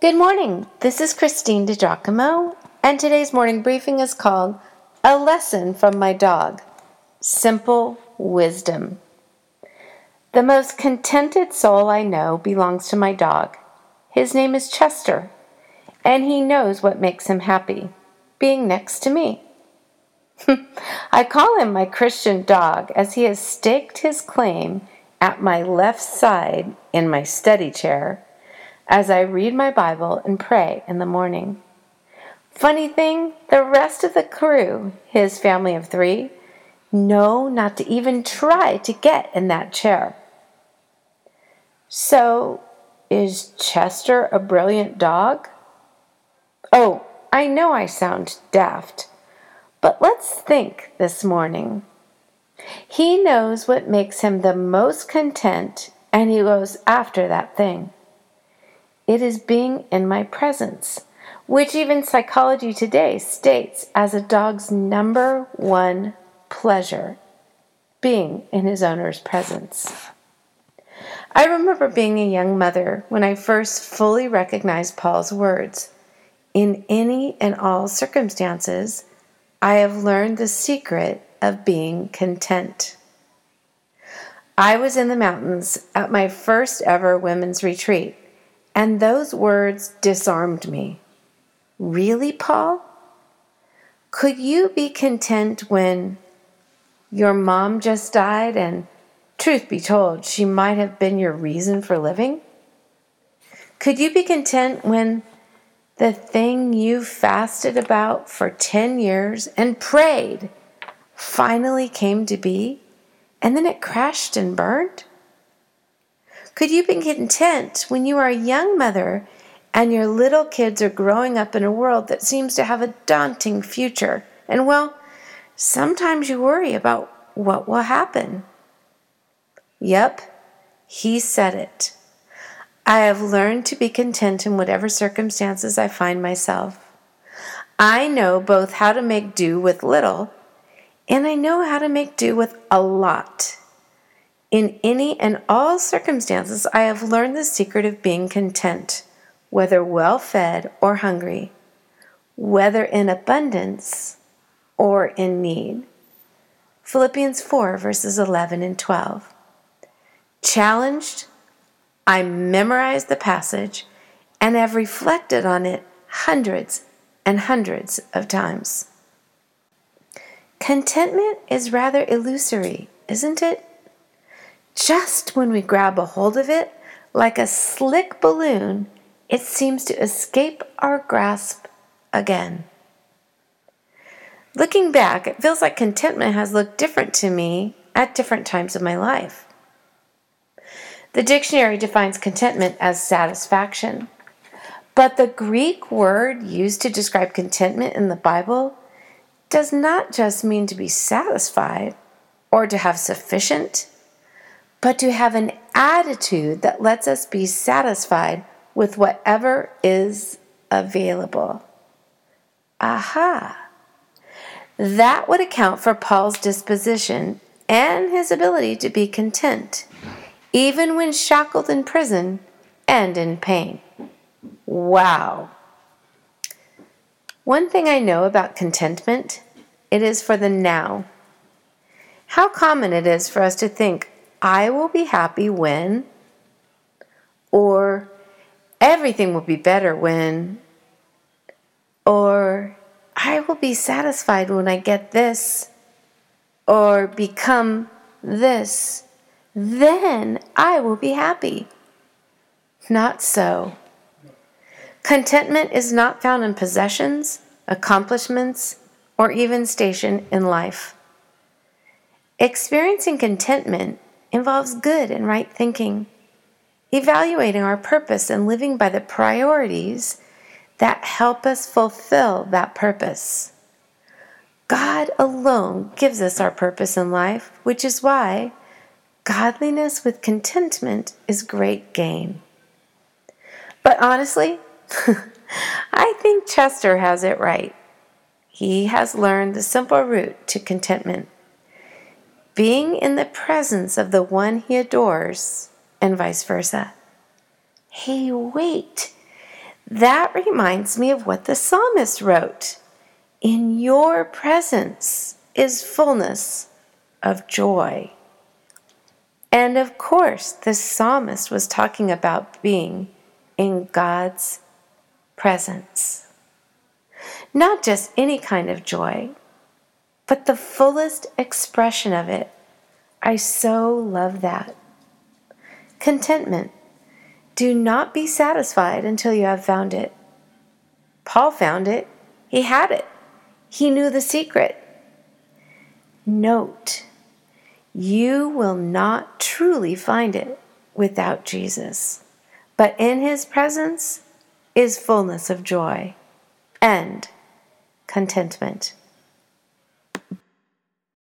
Good morning. This is Christine DiGiacomo, and today's morning briefing is called A Lesson from My Dog Simple Wisdom. The most contented soul I know belongs to my dog. His name is Chester, and he knows what makes him happy being next to me. I call him my Christian dog as he has staked his claim at my left side in my study chair as I read my Bible and pray in the morning. Funny thing, the rest of the crew, his family of three, know not to even try to get in that chair. So, is Chester a brilliant dog? Oh, I know I sound daft, but let's think this morning. He knows what makes him the most content, and he goes after that thing. It is being in my presence, which even psychology today states as a dog's number one pleasure being in his owner's presence. I remember being a young mother when I first fully recognized Paul's words In any and all circumstances, I have learned the secret of being content. I was in the mountains at my first ever women's retreat, and those words disarmed me. Really, Paul? Could you be content when your mom just died and, truth be told, she might have been your reason for living? Could you be content when the thing you fasted about for 10 years and prayed finally came to be and then it crashed and burned? Could you be content when you are a young mother and your little kids are growing up in a world that seems to have a daunting future? And well, sometimes you worry about what will happen. Yep, he said it. I have learned to be content in whatever circumstances I find myself. I know both how to make do with little and I know how to make do with a lot. In any and all circumstances, I have learned the secret of being content, whether well fed or hungry, whether in abundance or in need. Philippians 4, verses 11 and 12. Challenged I memorized the passage and have reflected on it hundreds and hundreds of times. Contentment is rather illusory, isn't it? Just when we grab a hold of it, like a slick balloon, it seems to escape our grasp again. Looking back, it feels like contentment has looked different to me at different times of my life. The dictionary defines contentment as satisfaction. But the Greek word used to describe contentment in the Bible does not just mean to be satisfied or to have sufficient, but to have an attitude that lets us be satisfied with whatever is available. Aha! That would account for Paul's disposition and his ability to be content even when shackled in prison and in pain. Wow. One thing I know about contentment, it is for the now. How common it is for us to think, I will be happy when, or everything will be better when, or I will be satisfied when I get this, or become this then I will be happy. Not so. Contentment is not found in possessions, accomplishments, or even station in life. Experiencing contentment involves good and right thinking, evaluating our purpose and living by the priorities that help us fulfill that purpose. God alone gives us our purpose in life, which is why Godliness with contentment is great gain. But honestly, I think Chester has it right. He has learned the simple route to contentment being in the presence of the one he adores, and vice versa. Hey, wait. That reminds me of what the psalmist wrote In your presence is fullness of joy. And of course, the psalmist was talking about being in God's presence. Not just any kind of joy, but the fullest expression of it. I so love that. Contentment. Do not be satisfied until you have found it. Paul found it, he had it, he knew the secret. Note, you will not truly find it without Jesus, but in his presence is fullness of joy and contentment.